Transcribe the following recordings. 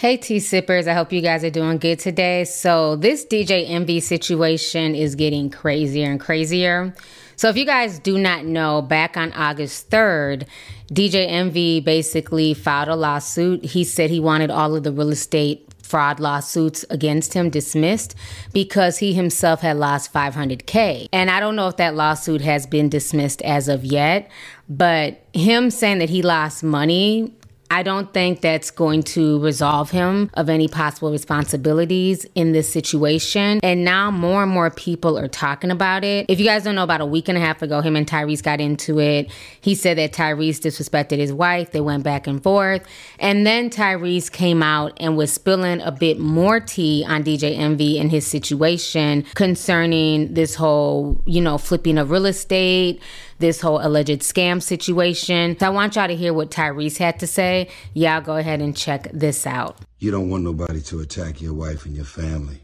Hey, tea sippers. I hope you guys are doing good today. So, this DJ Envy situation is getting crazier and crazier. So, if you guys do not know, back on August 3rd, DJ Envy basically filed a lawsuit. He said he wanted all of the real estate fraud lawsuits against him dismissed because he himself had lost 500K. And I don't know if that lawsuit has been dismissed as of yet, but him saying that he lost money I don't think that's going to resolve him of any possible responsibilities in this situation. And now more and more people are talking about it. If you guys don't know, about a week and a half ago, him and Tyrese got into it. He said that Tyrese disrespected his wife. They went back and forth. And then Tyrese came out and was spilling a bit more tea on DJ Envy and his situation concerning this whole, you know, flipping of real estate this whole alleged scam situation. So I want y'all to hear what Tyrese had to say. Y'all go ahead and check this out. You don't want nobody to attack your wife and your family.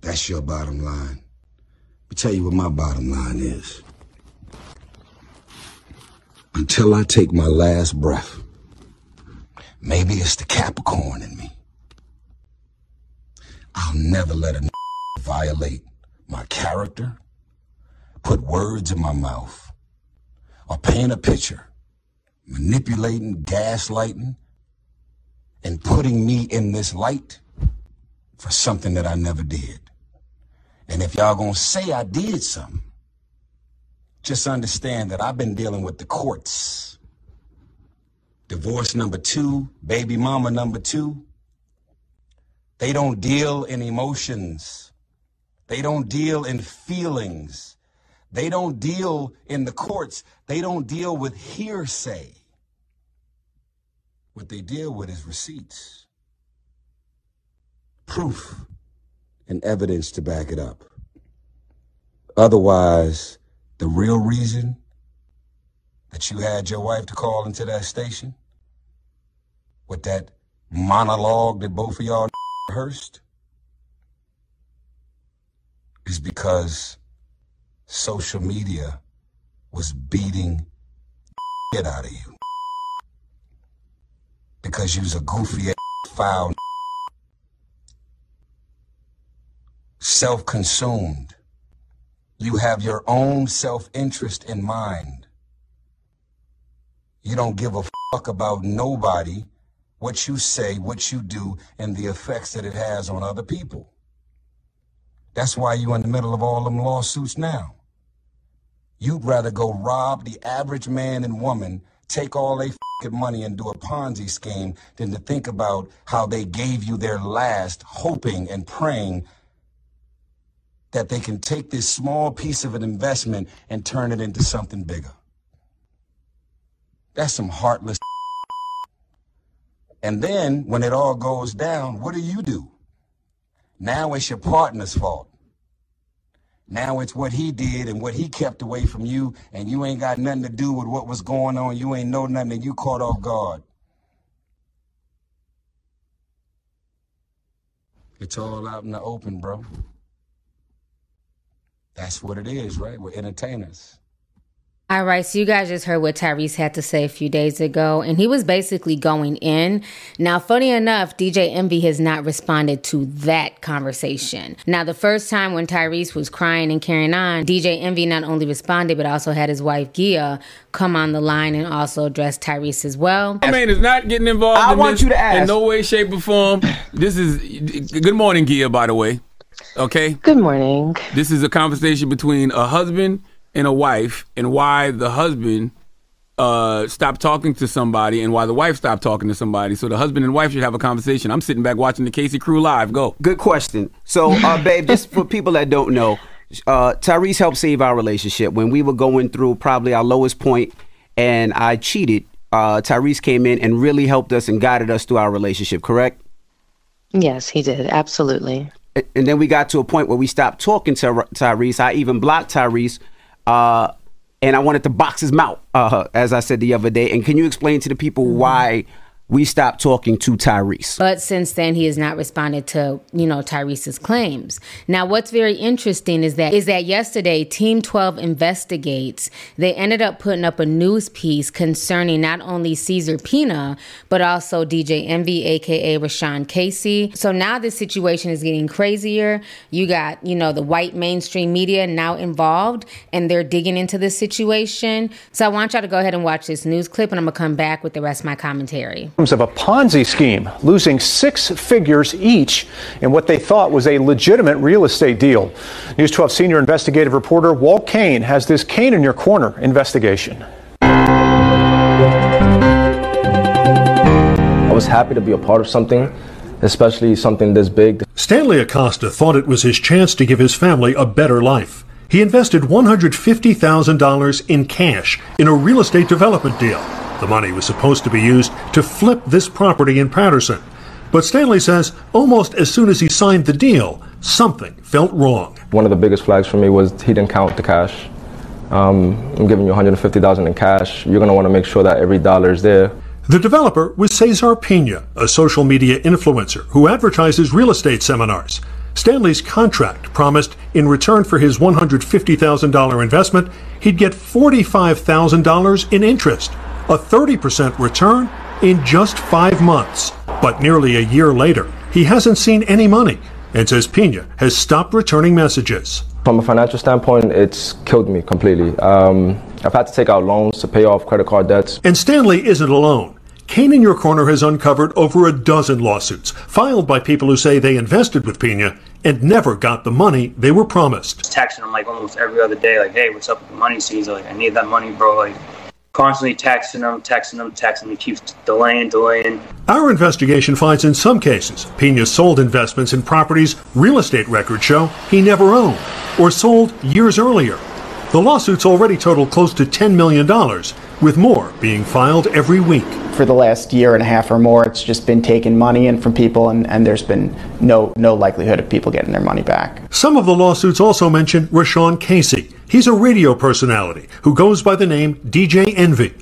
That's your bottom line. Let me tell you what my bottom line is. Until I take my last breath, maybe it's the Capricorn in me. I'll never let a violate my character, put words in my mouth, or paint a picture, manipulating, gaslighting, and putting me in this light for something that I never did. And if y'all gonna say I did something, just understand that I've been dealing with the courts. Divorce number two, baby mama number two. They don't deal in emotions. They don't deal in feelings. They don't deal in the courts. They don't deal with hearsay. What they deal with is receipts, proof, and evidence to back it up. Otherwise, the real reason that you had your wife to call into that station with that monologue that both of y'all rehearsed is because social media was beating shit out of you. Because you was a goofy ass foul self-consumed. You have your own self-interest in mind. You don't give a fuck about nobody, what you say, what you do, and the effects that it has on other people. That's why you in the middle of all them lawsuits now. You'd rather go rob the average man and woman, take all fucking money and do a Ponzi scheme than to think about how they gave you their last, hoping and praying that they can take this small piece of an investment and turn it into something bigger. That's some heartless. And then when it all goes down, what do you do? Now it's your partner's fault. Now it's what he did and what he kept away from you, and you ain't got nothing to do with what was going on. You ain't know nothing, and you caught off guard. It's all out in the open, bro. That's what it is, right? We're entertainers. All right, so you guys just heard what Tyrese had to say a few days ago, and he was basically going in. Now, funny enough, DJ Envy has not responded to that conversation. Now, the first time when Tyrese was crying and carrying on, DJ Envy not only responded, but also had his wife Gia come on the line and also address Tyrese as well. My man is not getting involved. I in want this you to ask. in no way, shape, or form. This is good morning, Gia. By the way, okay. Good morning. This is a conversation between a husband and a wife, and why the husband uh, stopped talking to somebody, and why the wife stopped talking to somebody. So the husband and wife should have a conversation. I'm sitting back watching the Casey Crew live. Go. Good question. So, uh, babe, just for people that don't know, uh, Tyrese helped save our relationship when we were going through probably our lowest point, and I cheated. Uh, Tyrese came in and really helped us and guided us through our relationship. Correct? Yes, he did. Absolutely. And then we got to a point where we stopped talking to Tyrese. I even blocked Tyrese. Uh, and I wanted to box his mouth, uh, as I said the other day. And can you explain to the people why we stopped talking to Tyrese. But since then, he has not responded to, you know, Tyrese's claims. Now, what's very interesting is that is that yesterday, Team 12 Investigates, they ended up putting up a news piece concerning not only Cesar Pina, but also DJ Envy, aka RaShaun Casey. So now this situation is getting crazier. You got, you know, the white mainstream media now involved and they're digging into this situation. So I want y'all to go ahead and watch this news clip and I'm gonna come back with the rest of my commentary of a Ponzi scheme, losing six figures each in what they thought was a legitimate real estate deal. News 12 senior investigative reporter Walt Kane has this Kane in Your Corner investigation. I was happy to be a part of something, especially something this big. Stanley Acosta thought it was his chance to give his family a better life. He invested $150,000 in cash in a real estate development deal. The money was supposed to be used to flip this property in Paterson, But Stanley says almost as soon as he signed the deal, something felt wrong. One of the biggest flags for me was he didn't count the cash. Um, I'm giving you 150,000 in cash. You're going to want to make sure that every dollar is there. The developer was Cesar Pina, a social media influencer who advertises real estate seminars. Stanley's contract promised in return for his $150,000 investment, he'd get $45,000 in interest a 30% return in just five months. But nearly a year later, he hasn't seen any money and says Pina has stopped returning messages. From a financial standpoint, it's killed me completely. Um, I've had to take out loans to pay off credit card debts. And Stanley isn't alone. Kane in Your Corner has uncovered over a dozen lawsuits filed by people who say they invested with Pina and never got the money they were promised. Texting him like almost every other day, like, "Hey, what's up with the money, Cesar? Like, I need that money, bro. Like, constantly texting them, texting them, texting them. He keeps delaying, delaying. Our investigation finds in some cases Pina sold investments in properties real estate records show he never owned or sold years earlier. The lawsuits already total close to $10 million, with more being filed every week. For the last year and a half or more, it's just been taking money in from people, and, and there's been no, no likelihood of people getting their money back. Some of the lawsuits also mention RaShaun Casey. He's a radio personality who goes by the name DJ Envy.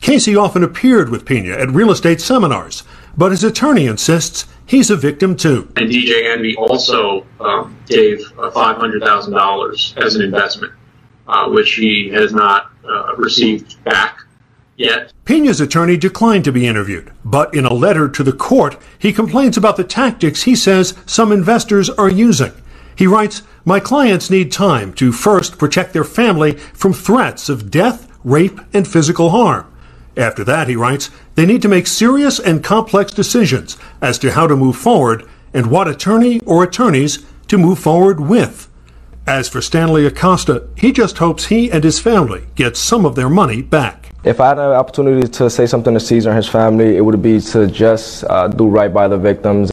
Casey often appeared with Pina at real estate seminars, but his attorney insists he's a victim too. And DJ Envy also um, gave $500,000 as an investment, uh, which he has not uh, received back yet. Pina's attorney declined to be interviewed, but in a letter to the court, he complains about the tactics he says some investors are using. He writes, My clients need time to first protect their family from threats of death, rape, and physical harm. After that, he writes, they need to make serious and complex decisions as to how to move forward and what attorney or attorneys to move forward with. As for Stanley Acosta, he just hopes he and his family get some of their money back. If I had an opportunity to say something to Cesar and his family, it would be to just uh, do right by the victims.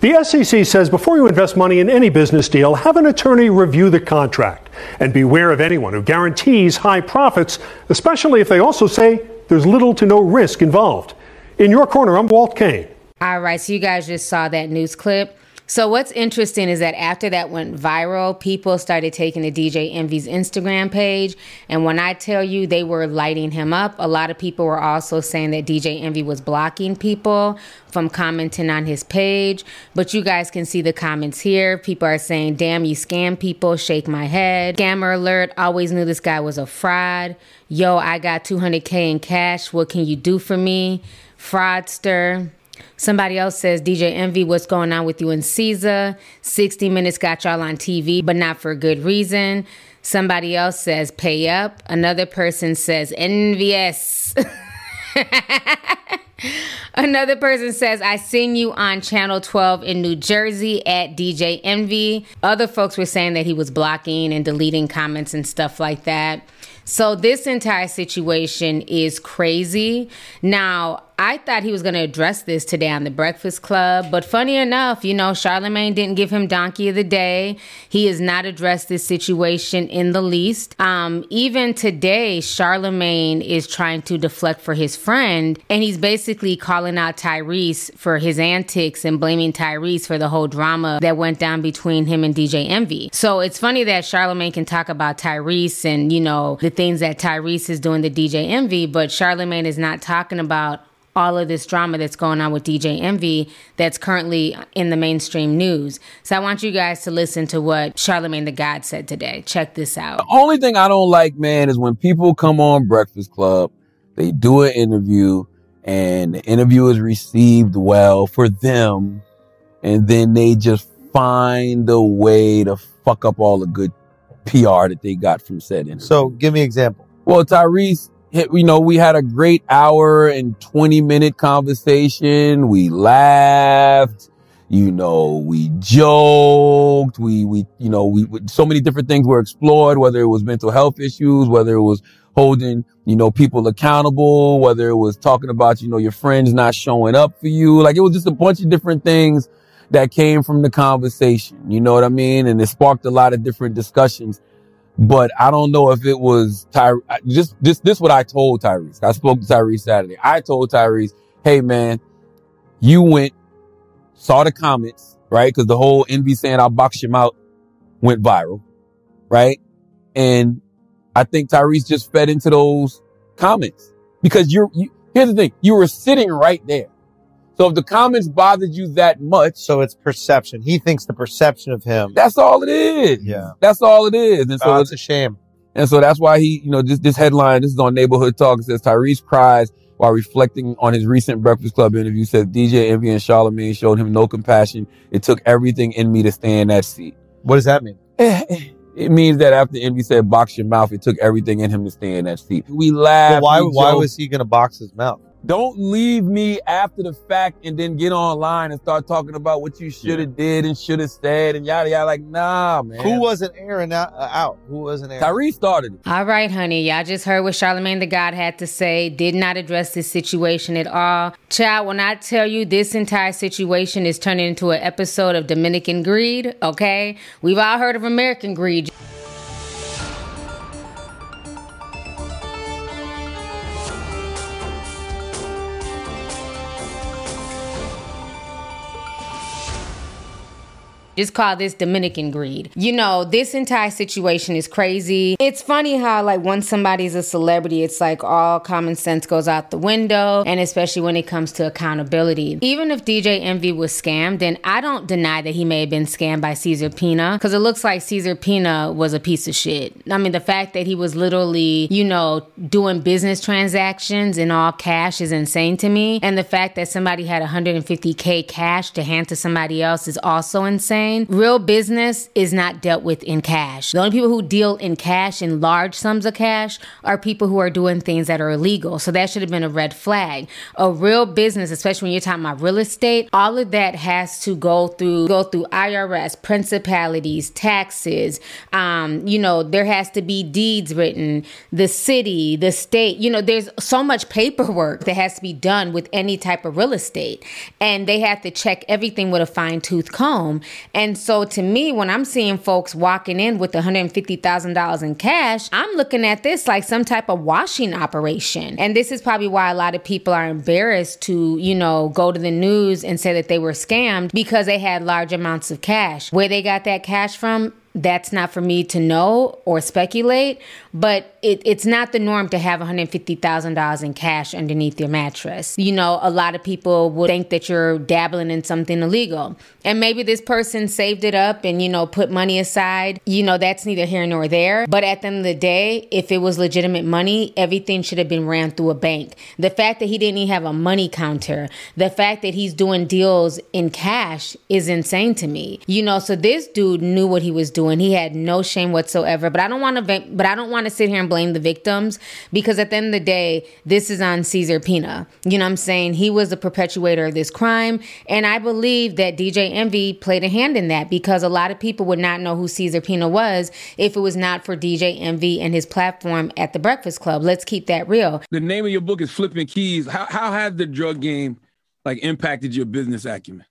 The SEC says before you invest money in any business deal, have an attorney review the contract and beware of anyone who guarantees high profits, especially if they also say there's little to no risk involved. In your corner, I'm Walt Kane. All right, so you guys just saw that news clip. So what's interesting is that after that went viral, people started taking to DJ Envy's Instagram page, and when I tell you they were lighting him up, a lot of people were also saying that DJ Envy was blocking people from commenting on his page. But you guys can see the comments here. People are saying, "Damn, you scam people, shake my head." Scammer alert, always knew this guy was a fraud. Yo, I got 200k in cash. What can you do for me? Fraudster. Somebody else says, DJ Envy, what's going on with you and Cesar? 60 Minutes got y'all on TV, but not for a good reason. Somebody else says, pay up. Another person says, envious. Another person says, I seen you on Channel 12 in New Jersey at DJ Envy. Other folks were saying that he was blocking and deleting comments and stuff like that. So this entire situation is crazy. Now, I thought he was going to address this today on the Breakfast Club, but funny enough, you know, Charlemagne didn't give him Donkey of the Day. He has not addressed this situation in the least. Um, even today, Charlemagne is trying to deflect for his friend, and he's basically calling out Tyrese for his antics and blaming Tyrese for the whole drama that went down between him and DJ Envy. So it's funny that Charlemagne can talk about Tyrese and, you know, the things that Tyrese is doing to DJ Envy, but Charlemagne is not talking about all of this drama that's going on with DJ Envy that's currently in the mainstream news. So I want you guys to listen to what Charlemagne the God said today. Check this out. The only thing I don't like, man, is when people come on Breakfast Club, they do an interview, and the interview is received well for them, and then they just find a way to fuck up all the good PR that they got from said interview. So give me an example. Well, Tyrese, you know, we had a great hour and 20 minute conversation. We laughed, you know, we joked, we, we, you know, we, so many different things were explored, whether it was mental health issues, whether it was holding, you know, people accountable, whether it was talking about, you know, your friends not showing up for you. Like it was just a bunch of different things that came from the conversation. You know what I mean? And it sparked a lot of different discussions but I don't know if it was Ty. Just this, this what I told Tyrese. I spoke to Tyrese Saturday. I told Tyrese, "Hey man, you went, saw the comments, right? Because the whole envy saying I'll box him out went viral, right? And I think Tyrese just fed into those comments because you're. You, here's the thing: you were sitting right there. So if the comments bothered you that much, so it's perception. He thinks the perception of him. That's all it is. Yeah, that's all it is. And so oh, it's a shame. And so that's why he, you know, this this headline. This is on Neighborhood Talk. It says Tyrese cries while reflecting on his recent Breakfast Club interview. Says DJ Envy and Charlemagne showed him no compassion. It took everything in me to stay in that seat. What does that mean? Eh, eh. It means that after Envy said box your mouth, it took everything in him to stay in that seat. We laughed. Why? Why was he going to box his mouth? Don't leave me after the fact and then get online and start talking about what you should have did and should have said and yada yada. Like, nah, man. Who wasn't airing out? Uh, out? Who wasn't airing? Tyrese started it. All right, honey. Y'all just heard what Charlemagne the God had to say. Did not address this situation at all. Child, when I tell you this entire situation is turning into an episode of Dominican greed, okay? We've all heard of American greed. Just call this Dominican greed. You know, this entire situation is crazy. It's funny how, like, once somebody's a celebrity, it's like all common sense goes out the window, and especially when it comes to accountability. Even if DJ Envy was scammed, and I don't deny that he may have been scammed by Cesar Pina, because it looks like Cesar Pina was a piece of shit. I mean, the fact that he was literally, you know, doing business transactions in all cash is insane to me. And the fact that somebody had 150K cash to hand to somebody else is also insane. Real business is not dealt with in cash. The only people who deal in cash in large sums of cash are people who are doing things that are illegal. So that should have been a red flag. A real business, especially when you're talking about real estate, all of that has to go through go through IRS, principalities, taxes. Um, you know, there has to be deeds written, the city, the state. You know, there's so much paperwork that has to be done with any type of real estate, and they have to check everything with a fine tooth comb. And so to me, when I'm seeing folks walking in with $150,000 in cash, I'm looking at this like some type of washing operation. And this is probably why a lot of people are embarrassed to, you know, go to the news and say that they were scammed because they had large amounts of cash. Where they got that cash from, that's not for me to know or speculate, but it, it's not the norm to have $150,000 in cash underneath your mattress. You know, a lot of people would think that you're dabbling in something illegal. And maybe this person saved it up and, you know, put money aside. You know, that's neither here nor there. But at the end of the day, if it was legitimate money, everything should have been ran through a bank. The fact that he didn't even have a money counter, the fact that he's doing deals in cash is insane to me. You know, so this dude knew what he was doing. He had no shame whatsoever. But I don't want to, but I don't want to sit here and blame the victims because at the end of the day, this is on Cesar Pina. You know what I'm saying? He was the perpetuator of this crime. And I believe that DJ Envy played a hand in that because a lot of people would not know who Cesar Pina was if it was not for DJ Envy and his platform at the Breakfast Club. Let's keep that real. The name of your book is Flipping Keys. How how has the drug game like impacted your business acumen?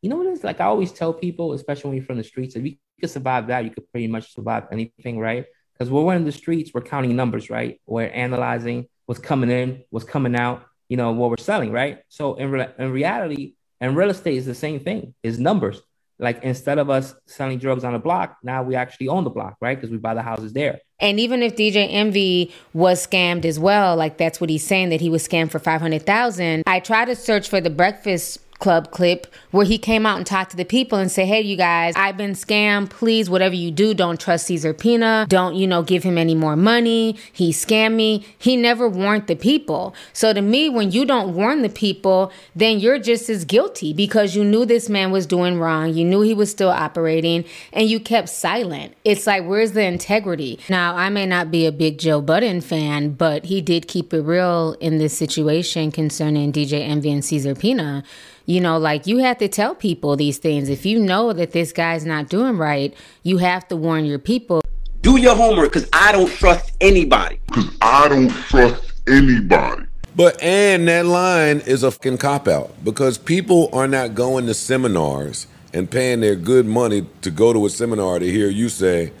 You know what it is? Like I always tell people, especially when you're from the streets, if you could survive that, you could pretty much survive anything, right? Because when we're in the streets, we're counting numbers, right? We're analyzing what's coming in, what's coming out, you know, what we're selling, right? So in, re- in reality, and real estate is the same thing, is numbers. Like instead of us selling drugs on the block, now we actually own the block, right? Because we buy the houses there. And even if DJ Envy was scammed as well, like that's what he's saying that he was scammed for 500,000, I try to search for the breakfast club clip where he came out and talked to the people and said, Hey, you guys, I've been scammed. Please, whatever you do, don't trust Cesar Pina. Don't, you know, give him any more money. He scammed me. He never warned the people. So to me, when you don't warn the people, then you're just as guilty because you knew this man was doing wrong. You knew he was still operating and you kept silent. It's like, where's the integrity? Now, I may not be a big Joe Budden fan, but he did keep it real in this situation concerning DJ Envy and Cesar Pina. You know, like you have to tell people these things. If you know that this guy's not doing right, you have to warn your people. Do your homework because I don't trust anybody. Because I don't trust anybody. But and that line is a fucking cop out because people are not going to seminars and paying their good money to go to a seminar to hear you say,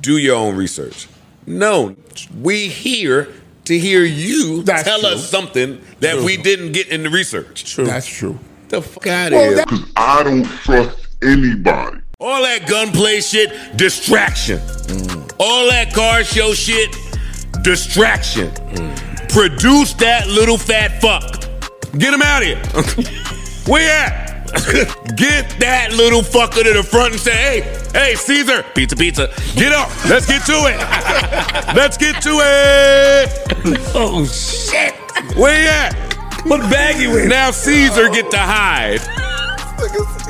"Do your own research." No, we here to hear you That's tell true. us something that True. we didn't get in the research. True. That's true. The fuck out of here. Because I don't trust anybody. All that gunplay shit, distraction. Mm. All that car show shit, distraction. Mm. Produce that little fat fuck. Get him out of here. Where you at? get that little fucker to the front and say, hey, hey, Caesar, pizza, pizza. Get up. Let's get to it. Let's get to it. Oh shit. Where you at? What bag you in? Now Cesar get to hide.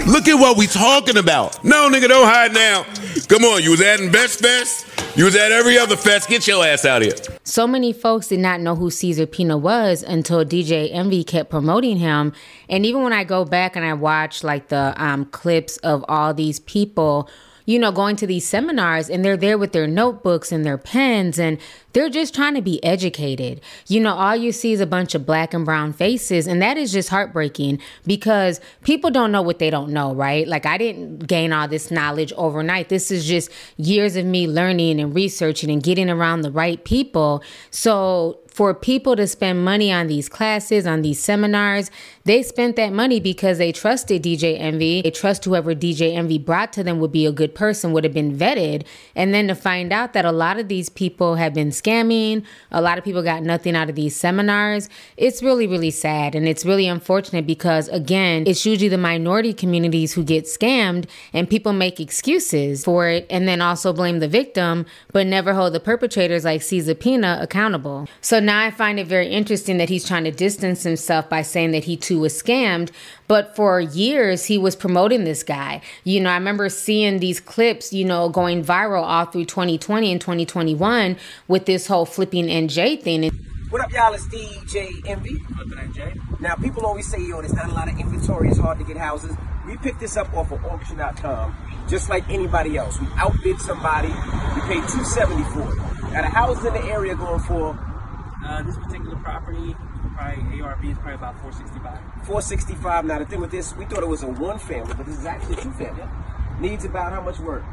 Look at what we talking about. No, nigga, don't hide now. Come on, you was at Invest Fest. You was at every other fest. Get your ass out of here. So many folks did not know who Cesar Pina was until DJ Envy kept promoting him. And even when I go back and I watch like the um, clips of all these people, you know, going to these seminars and they're there with their notebooks and their pens and they're just trying to be educated. You know, all you see is a bunch of black and brown faces. And that is just heartbreaking because people don't know what they don't know, right? Like, I didn't gain all this knowledge overnight. This is just years of me learning and researching and getting around the right people. So, for people to spend money on these classes, on these seminars, they spent that money because they trusted DJ Envy. They trust whoever DJ Envy brought to them would be a good person, would have been vetted. And then to find out that a lot of these people have been scamming, a lot of people got nothing out of these seminars, it's really, really sad. And it's really unfortunate because, again, it's usually the minority communities who get scammed and people make excuses for it and then also blame the victim, but never hold the perpetrators like Cesar Pina accountable. So now I find it very interesting that he's trying to distance himself by saying that he too was scammed. But for years, he was promoting this guy. You know, I remember seeing these clips, you know, going viral all through 2020 and 2021 with this whole flipping NJ thing. And What up, y'all? It's DJ Envy. Now, people always say, yo, there's not a lot of inventory. It's hard to get houses. We picked this up off of auction.com, just like anybody else. We outbid somebody. We paid 270 for it. Got a house in the area going for Uh, this particular property, probably ARV is probably about 465. 465. Now, the thing with this, we thought it was a one family, but this is actually a two family. Needs about how much work?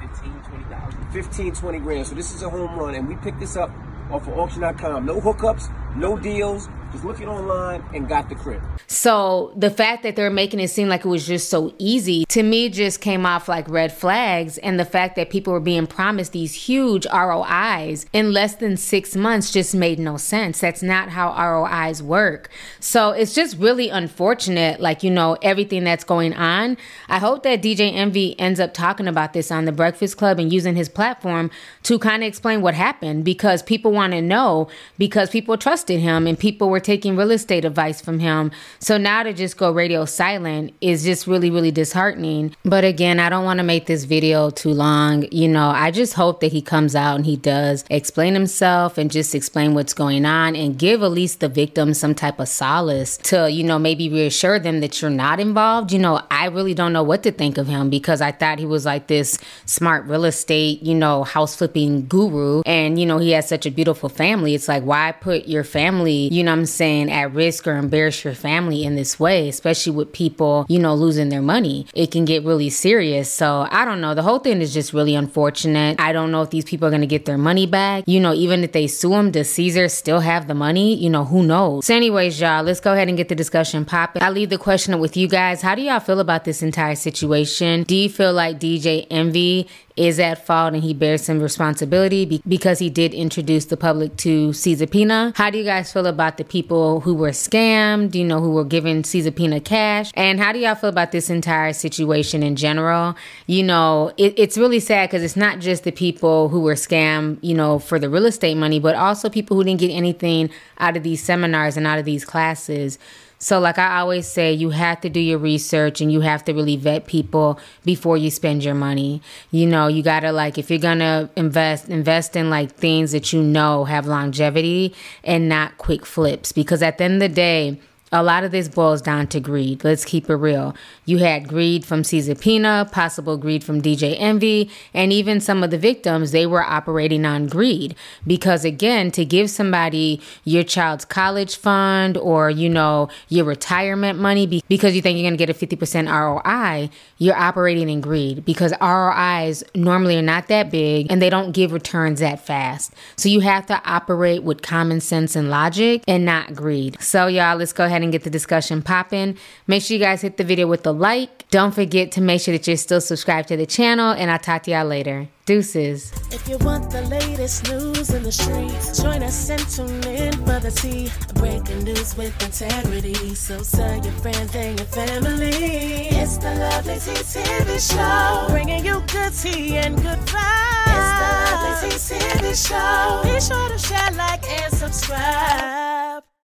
15, 20,000. 15, 20 grand. So this is a home run, and we picked this up off of auction.com. No hookups, no deals. Just looking online and got the crib. So the fact that they're making it seem like it was just so easy to me just came off like red flags. And the fact that people were being promised these huge ROIs in less than six months just made no sense. That's not how ROIs work. So it's just really unfortunate, like, you know, everything that's going on. I hope that DJ Envy ends up talking about this on the Breakfast Club and using his platform to kind of explain what happened because people want to know because people trusted him and people were taking real estate advice from him. So now to just go radio silent is just really, really disheartening. But again, I don't want to make this video too long. You know, I just hope that he comes out and he does explain himself and just explain what's going on and give at least the victim some type of solace to, you know, maybe reassure them that you're not involved. You know, I really don't know what to think of him because I thought he was like this smart real estate, you know, house flipping guru. And, you know, he has such a beautiful family. It's like, why put your family, you know I'm saying, at risk or embarrass your family in this way, especially with people, you know, losing their money? It can get really serious. So I don't know. The whole thing is just really unfortunate. I don't know if these people are going to get their money back. You know, even if they sue him, does Cesar still have the money? You know, who knows? So, anyways, y'all, let's go ahead and get the discussion popping. I leave the question with you guys. How do y'all feel about this entire situation? Do you feel like DJ Envy is at fault and he bears some responsibility be- because he did introduce the public to Cesar Pina. How do you guys feel about the people who were scammed, you know, who were giving Cesar Pina cash? And how do y'all feel about this entire situation in general? You know, it, it's really sad because it's not just the people who were scammed, you know, for the real estate money, but also people who didn't get anything out of these seminars and out of these classes. So, like I always say, you have to do your research and you have to really vet people before you spend your money. You know, you gotta like if you're gonna invest, invest in like things that you know have longevity and not quick flips. Because at the end of the day, a lot of this boils down to greed. Let's keep it real. You had greed from Cesar Pina, possible greed from DJ Envy, and even some of the victims, they were operating on greed. Because again, to give somebody your child's college fund or, you know, your retirement money because you think you're going to get a 50% ROI, you're operating in greed because ROIs normally are not that big and they don't give returns that fast. So you have to operate with common sense and logic and not greed. So, y'all, let's go ahead and get the discussion popping. Make sure you guys hit the video with a like. Don't forget to make sure that you're still subscribed to the channel, and I'll talk to y'all later. Deuces. If you want the latest news in the streets, join us and tune in for the tea. Breaking news with integrity. So tell your friends and your family. It's the Lovely Tea TV Show. Bringing you good tea and good vibes. It's the Lovely Tea TV Show. Be sure to share, like, and subscribe.